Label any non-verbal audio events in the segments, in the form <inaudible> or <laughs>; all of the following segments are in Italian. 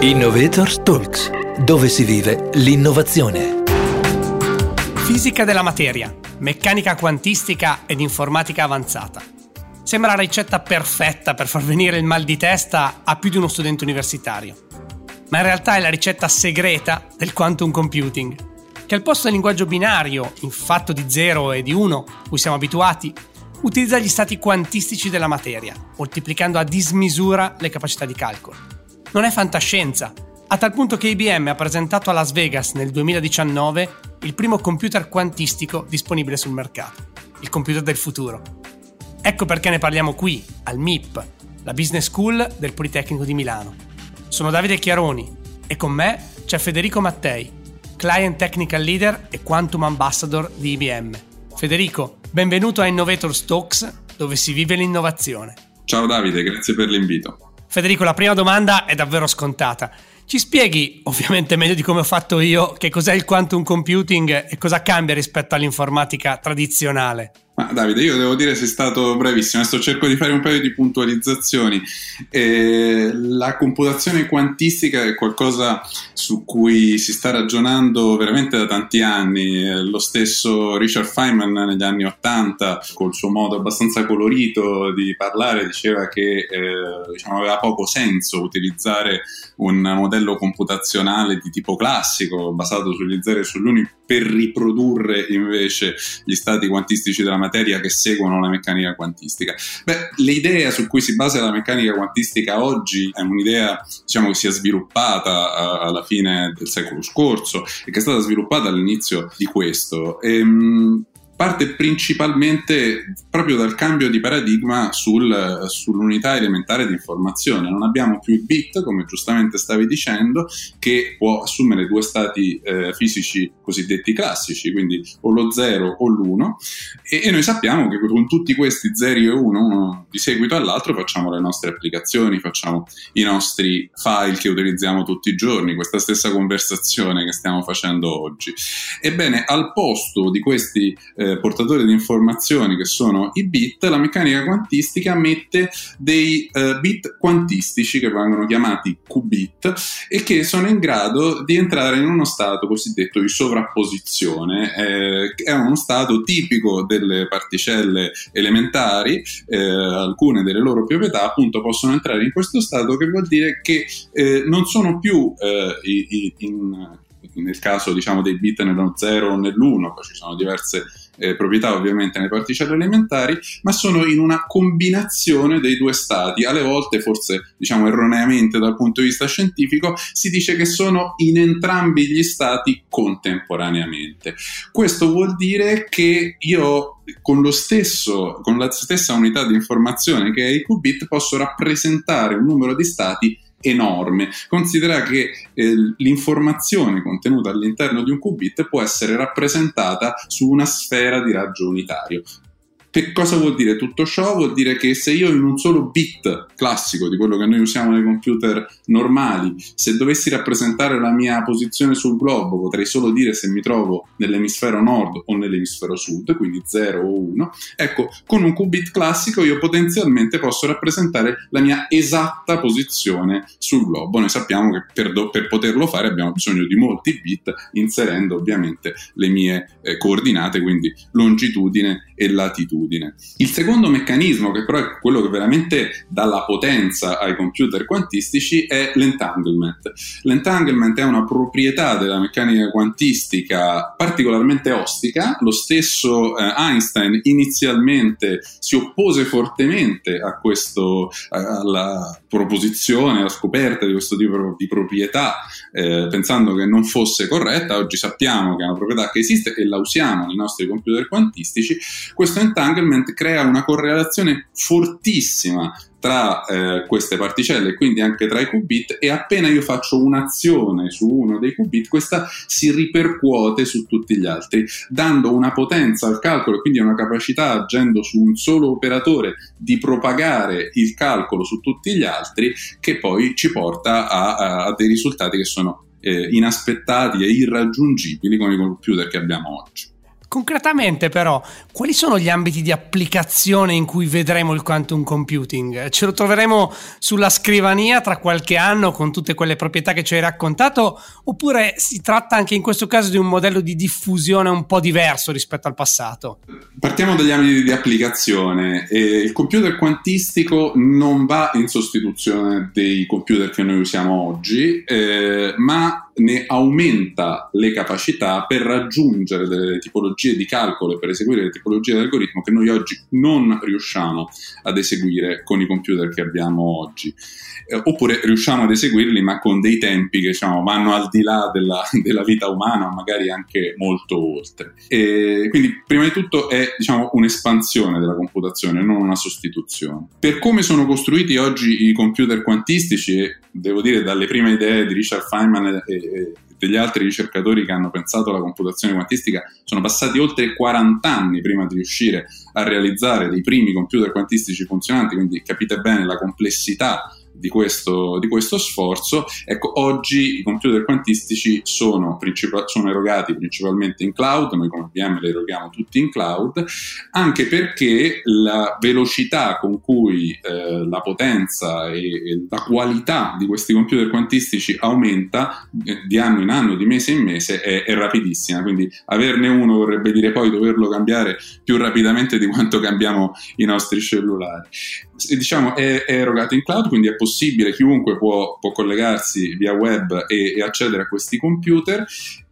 Innovators Talks, dove si vive l'innovazione. Fisica della materia, meccanica quantistica ed informatica avanzata. Sembra la ricetta perfetta per far venire il mal di testa a più di uno studente universitario. Ma in realtà è la ricetta segreta del quantum computing, che al posto del linguaggio binario, in fatto di 0 e di 1, cui siamo abituati, utilizza gli stati quantistici della materia, moltiplicando a dismisura le capacità di calcolo non è fantascienza, a tal punto che IBM ha presentato a Las Vegas nel 2019 il primo computer quantistico disponibile sul mercato, il computer del futuro. Ecco perché ne parliamo qui, al MIP, la Business School del Politecnico di Milano. Sono Davide Chiaroni e con me c'è Federico Mattei, Client Technical Leader e Quantum Ambassador di IBM. Federico, benvenuto a Innovators Talks, dove si vive l'innovazione. Ciao Davide, grazie per l'invito. Federico, la prima domanda è davvero scontata. Ci spieghi, ovviamente meglio di come ho fatto io, che cos'è il quantum computing e cosa cambia rispetto all'informatica tradizionale? Ma Davide, io devo dire sei stato bravissimo, adesso cerco di fare un paio di puntualizzazioni. Eh, la computazione quantistica è qualcosa su cui si sta ragionando veramente da tanti anni. Eh, lo stesso Richard Feynman negli anni Ottanta, col suo modo abbastanza colorito di parlare, diceva che eh, diciamo, aveva poco senso utilizzare un modello computazionale di tipo classico, basato sugli zeri e sugli uni, per riprodurre invece gli stati quantistici della materia che seguono la meccanica quantistica. Beh, l'idea su cui si basa la meccanica quantistica oggi è un'idea diciamo, che si è sviluppata alla fine del secolo scorso e che è stata sviluppata all'inizio di questo. E, ehm, parte principalmente proprio dal cambio di paradigma sul, sull'unità elementare di informazione. Non abbiamo più il bit, come giustamente stavi dicendo, che può assumere due stati eh, fisici cosiddetti classici, quindi o lo 0 o l'1, e, e, noi sappiamo che con tutti questi 0 e 1, uno di seguito all'altro, facciamo le nostre applicazioni, facciamo i nostri file che utilizziamo tutti i giorni, questa stessa conversazione che stiamo facendo oggi. Ebbene, al posto di questi eh, eh, portatori di informazioni che sono i bit, la meccanica quantistica mette dei eh, bit quantistici che vengono chiamati qubit e che sono in grado di entrare in uno stato cosiddetto di sovrapposizione, eh, che è uno stato tipico delle particelle elementari, eh, alcune delle loro proprietà appunto possono entrare in questo stato che vuol dire che eh, non sono più in, in nel caso diciamo dei bit nello 0 o nell'1, poi ci sono diverse eh, proprietà ovviamente nelle particelle elementari, ma sono in una combinazione dei due stati. Alle volte, forse diciamo erroneamente dal punto di vista scientifico, si dice che sono in entrambi gli stati contemporaneamente. Questo vuol dire che io con, lo stesso, con la stessa unità di informazione che è il qubit posso rappresentare un numero di stati enorme. Considera che eh, l'informazione contenuta all'interno di un qubit può essere rappresentata su una sfera di raggio unitario. Che cosa vuol dire tutto ciò? Vuol dire che se io in un solo bit classico di quello che noi usiamo nei computer normali, se dovessi rappresentare la mia posizione sul globo, potrei solo dire se mi trovo nell'emisfero nord o nell'emisfero sud, quindi 0 o 1. Ecco, con un qubit classico io potenzialmente posso rappresentare la mia esatta posizione sul globo. Noi sappiamo che per, do- per poterlo fare abbiamo bisogno di molti bit, inserendo ovviamente le mie eh, coordinate, quindi longitudine e latitudine. Il secondo meccanismo, che però è quello che veramente dà la potenza ai computer quantistici, è l'entanglement. L'entanglement è una proprietà della meccanica quantistica particolarmente ostica. Lo stesso eh, Einstein inizialmente si oppose fortemente a questo, alla proposizione, alla scoperta di questo tipo di proprietà, eh, pensando che non fosse corretta. Oggi sappiamo che è una proprietà che esiste e la usiamo nei nostri computer quantistici. Questo entanglement crea una correlazione fortissima tra eh, queste particelle e quindi anche tra i qubit e appena io faccio un'azione su uno dei qubit questa si ripercuote su tutti gli altri dando una potenza al calcolo e quindi una capacità agendo su un solo operatore di propagare il calcolo su tutti gli altri che poi ci porta a, a, a dei risultati che sono eh, inaspettati e irraggiungibili con i computer che abbiamo oggi. Concretamente però, quali sono gli ambiti di applicazione in cui vedremo il quantum computing? Ce lo troveremo sulla scrivania tra qualche anno con tutte quelle proprietà che ci hai raccontato oppure si tratta anche in questo caso di un modello di diffusione un po' diverso rispetto al passato? Partiamo dagli ambiti di applicazione. Il computer quantistico non va in sostituzione dei computer che noi usiamo oggi, eh, ma ne aumenta le capacità per raggiungere delle tipologie di calcolo e per eseguire le tipologie di algoritmo che noi oggi non riusciamo ad eseguire con i computer che abbiamo oggi. Eh, oppure riusciamo ad eseguirli ma con dei tempi che diciamo, vanno al di là della, <laughs> della vita umana, magari anche molto oltre. E quindi prima di tutto è diciamo, un'espansione della computazione, non una sostituzione. Per come sono costruiti oggi i computer quantistici, e devo dire dalle prime idee di Richard Feynman e, e degli altri ricercatori che hanno pensato alla computazione quantistica sono passati oltre 40 anni prima di riuscire a realizzare dei primi computer quantistici funzionanti, quindi capite bene la complessità di questo, di questo, sforzo. Ecco, oggi i computer quantistici sono, principal- sono, erogati principalmente in cloud, noi come VM li eroghiamo tutti in cloud, anche perché la velocità con cui eh, la potenza e, e, la qualità di questi computer quantistici aumenta eh, di anno in anno, di mese in mese, è, è rapidissima. Quindi averne uno vorrebbe dire poi doverlo cambiare più rapidamente di quanto cambiamo i nostri cellulari. Diciamo, è, è erogato in cloud, quindi è possibile chiunque può, può collegarsi via web e, e accedere a questi computer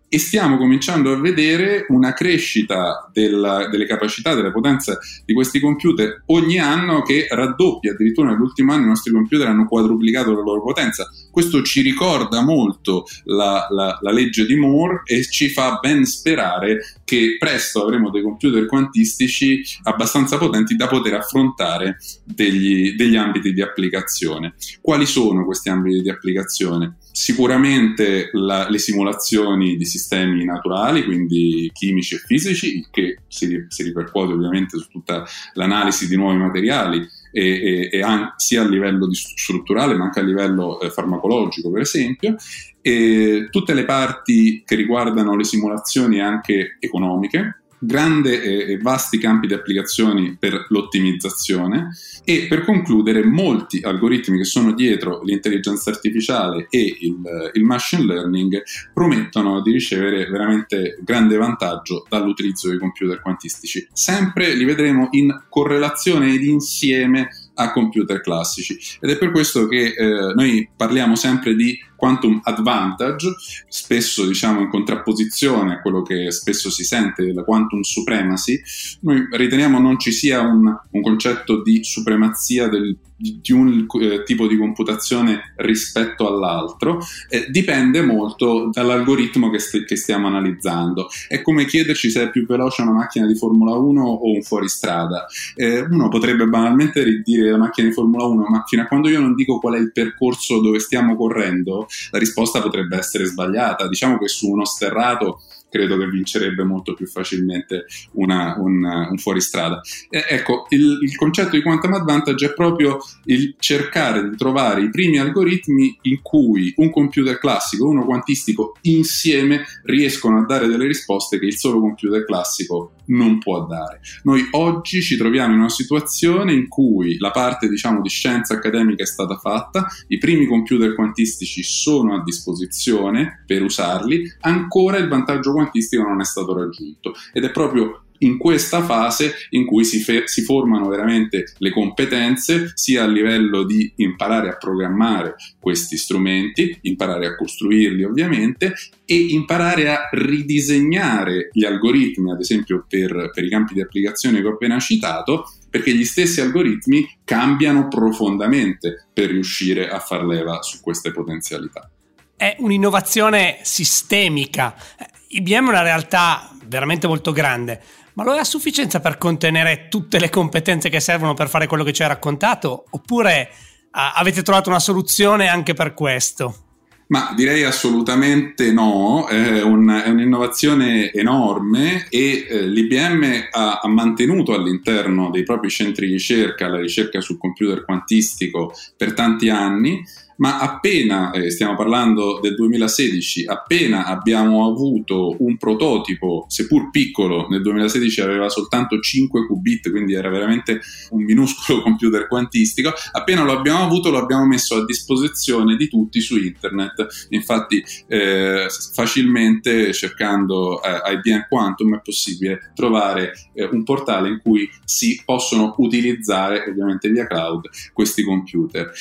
e stiamo cominciando a vedere una crescita della, delle capacità, delle potenze di questi computer ogni anno che raddoppia, addirittura nell'ultimo anno i nostri computer hanno quadruplicato la loro potenza. Questo ci ricorda molto la, la, la legge di Moore e ci fa ben sperare che presto avremo dei computer quantistici abbastanza potenti da poter affrontare degli, degli ambiti di applicazione. Quali sono questi ambiti di applicazione? Sicuramente la, le simulazioni di sistemi naturali, quindi chimici e fisici, che si, si ripercuote ovviamente su tutta l'analisi di nuovi materiali e, e, e anche, sia a livello strutturale ma anche a livello eh, farmacologico, per esempio, e tutte le parti che riguardano le simulazioni anche economiche, grande e vasti campi di applicazioni per l'ottimizzazione e per concludere molti algoritmi che sono dietro l'intelligenza artificiale e il, il, machine learning promettono di ricevere veramente grande vantaggio dall'utilizzo dei computer quantistici. Sempre li vedremo in correlazione ed insieme a computer classici ed è per questo che eh, noi parliamo sempre di quantum advantage, spesso diciamo in contrapposizione a quello che spesso si sente della quantum supremacy, noi riteniamo non ci sia un, un concetto di supremazia del, di un eh, tipo di computazione rispetto all'altro, eh, dipende molto dall'algoritmo che, st- che, stiamo analizzando. È come chiederci se è più veloce una macchina di Formula 1 o un fuoristrada. Eh, uno potrebbe banalmente dire la macchina di Formula 1, ma fino a quando io non dico qual è il percorso dove stiamo correndo, la risposta potrebbe essere sbagliata. Diciamo che su uno sterrato credo che vincerebbe molto più facilmente una, un, un fuoristrada. E, ecco, il, il, concetto di quantum advantage è proprio il cercare di trovare i primi algoritmi in cui un computer classico e uno quantistico insieme riescono a dare delle risposte che il solo computer classico non può dare. Noi oggi ci troviamo in una situazione in cui la parte diciamo di scienza accademica è stata fatta, i primi computer quantistici sono a disposizione per usarli, ancora il vantaggio quantistico non è stato raggiunto ed è proprio in questa fase in cui si, fe- si, formano veramente le competenze sia a livello di imparare a programmare questi strumenti, imparare a costruirli ovviamente e imparare a ridisegnare gli algoritmi, ad esempio per, per i campi di applicazione che ho appena citato, perché gli stessi algoritmi cambiano profondamente per riuscire a far leva su queste potenzialità. È un'innovazione sistemica. IBM è una realtà veramente molto grande, ma lo è a sufficienza per contenere tutte le competenze che servono per fare quello che ci hai raccontato? Oppure ah, avete trovato una soluzione anche per questo? Ma direi assolutamente no, è, un, è un'innovazione enorme e eh, l'IBM ha, ha, mantenuto all'interno dei propri centri di ricerca la ricerca sul computer quantistico per tanti anni, ma appena, eh, stiamo parlando del 2016, appena abbiamo avuto un prototipo, seppur piccolo, nel 2016 aveva soltanto 5 qubit, quindi era veramente un minuscolo <laughs> computer quantistico, appena lo abbiamo avuto lo abbiamo messo a disposizione di tutti su internet. Infatti eh, facilmente cercando eh, IBM Quantum è possibile trovare eh, un portale in cui si possono utilizzare ovviamente via cloud questi computer.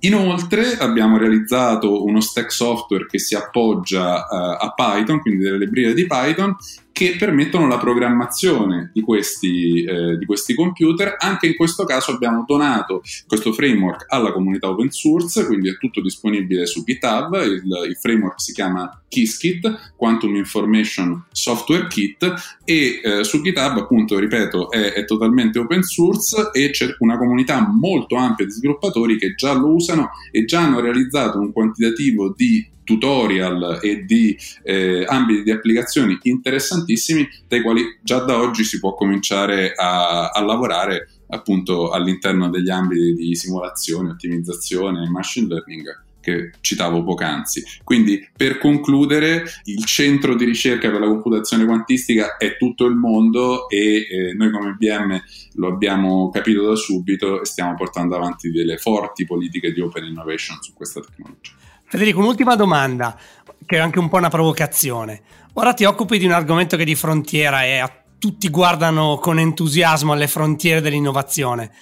Inoltre abbiamo realizzato uno stack software che si appoggia uh, a Python, quindi delle librerie di Python, che permettono la programmazione di questi, eh, di questi, computer. Anche in questo caso abbiamo donato questo framework alla comunità open source, quindi è tutto disponibile su GitHub. Il, il framework si chiama Qiskit, Quantum Information Software Kit, e eh, su GitHub, appunto, ripeto, è, è totalmente open source e c'è una comunità molto ampia di sviluppatori che già lo usano e già hanno realizzato un quantitativo di tutorial e di eh, ambiti di applicazioni interessantissimi dai quali già da oggi si può cominciare a, a lavorare appunto all'interno degli ambiti di simulazione, ottimizzazione e machine learning che citavo poc'anzi. Quindi, per concludere, il centro di ricerca per la computazione quantistica è tutto il mondo e eh, noi come IBM lo abbiamo capito da subito e stiamo portando avanti delle forti politiche di open innovation su questa tecnologia. Federico, un'ultima domanda, che è anche un po' una provocazione. Ora ti occupi di un argomento che è di frontiera e a tutti guardano con entusiasmo alle frontiere dell'innovazione.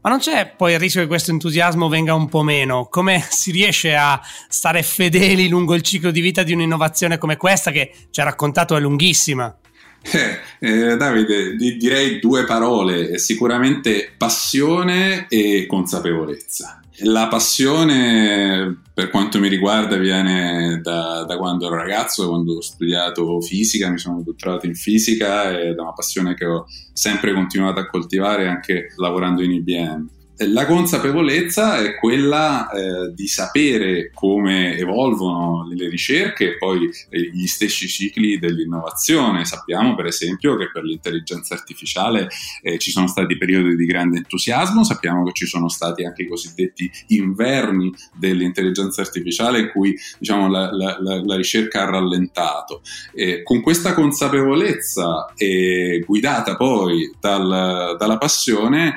Ma non c'è poi il rischio che questo entusiasmo venga un po' meno? Come si riesce a stare fedeli lungo il ciclo di vita di un'innovazione come questa che ci ha raccontato è lunghissima? Eh, eh, Davide, di, direi due parole, sicuramente passione e consapevolezza. La passione, per quanto mi riguarda, viene da, da, quando ero ragazzo, quando ho studiato fisica, mi sono dottorato in fisica ed è una passione che ho sempre continuato a coltivare anche lavorando in IBM. La consapevolezza è quella eh, di sapere come evolvono le ricerche e poi eh, gli stessi cicli dell'innovazione. Sappiamo per esempio che per l'intelligenza artificiale eh, ci sono stati periodi di grande entusiasmo, sappiamo che ci sono stati anche i cosiddetti inverni dell'intelligenza artificiale in cui diciamo, la, la, la, ricerca ha rallentato. con questa consapevolezza guidata poi dal, dalla passione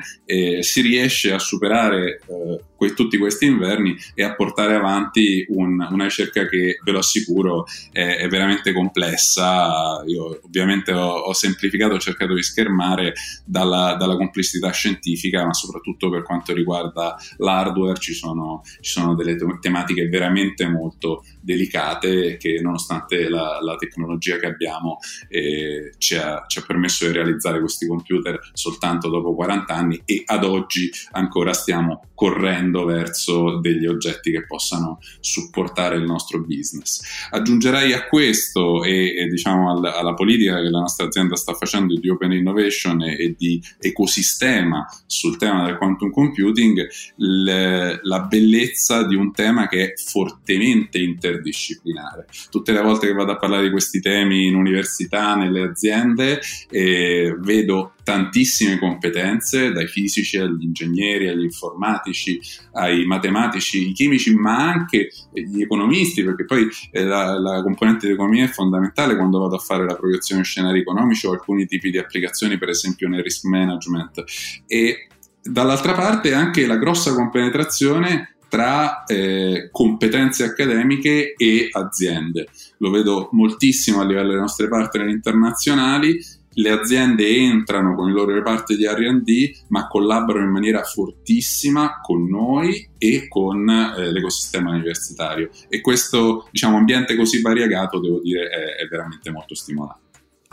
si riesce a superare eh, que- tutti questi inverni e a portare avanti un, una ricerca che, ve lo assicuro, è, è veramente complessa. Io ovviamente ho, ho, semplificato, ho cercato di schermare dalla, dalla, complessità scientifica, ma soprattutto per quanto riguarda l'hardware ci sono, ci sono delle te- tematiche veramente molto delicate che nonostante la, la tecnologia che abbiamo eh, ci, ha, ci ha permesso di realizzare questi computer soltanto dopo 40 anni e ad oggi ancora stiamo correndo verso degli oggetti che possano supportare il nostro business. Aggiungerei a questo e, e diciamo al, alla politica che la nostra azienda sta facendo di open innovation e, e di ecosistema sul tema del quantum computing, le, la bellezza di un tema che è fortemente interdisciplinare. Tutte le volte che vado a parlare di questi temi in università, nelle aziende, eh, vedo tantissime competenze, dai fisici agli ingegneri, agli informatici, ai matematici, i chimici, ma anche gli economisti, perché poi eh, la, la, componente di economia è fondamentale quando vado a fare la proiezione scenari economici o alcuni tipi di applicazioni, per esempio nel risk management. E dall'altra parte anche la grossa compenetrazione tra eh, competenze accademiche e aziende. Lo vedo moltissimo a livello delle nostre partner internazionali le aziende entrano con i loro reparti di RD, ma collaborano in maniera fortissima con noi e con eh, l'ecosistema universitario. E questo diciamo, ambiente così variegato, devo dire, è, è veramente molto stimolante.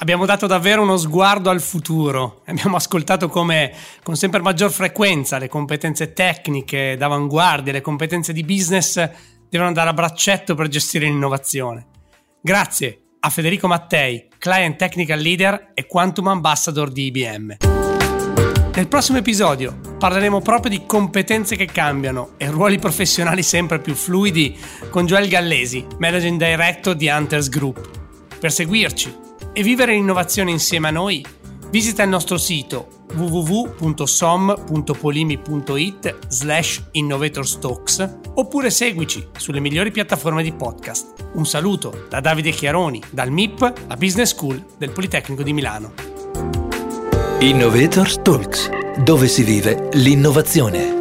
Abbiamo dato davvero uno sguardo al futuro, abbiamo ascoltato come con sempre maggior frequenza le competenze tecniche d'avanguardia, le competenze di business devono andare a braccetto per gestire l'innovazione. Grazie a Federico Mattei, Client Technical Leader e Quantum Ambassador di IBM. Nel prossimo episodio parleremo proprio di competenze che cambiano e ruoli professionali sempre più fluidi con Joel Gallesi, Managing Director di Hunters Group. Per seguirci e vivere l'innovazione insieme a noi, Visita il nostro sito www.som.polimi.it slash innovatorstalks oppure seguici sulle migliori piattaforme di podcast. Un saluto da Davide Chiaroni, dal MIP, la Business School del Politecnico di Milano. Innovators Talks, dove si vive l'innovazione.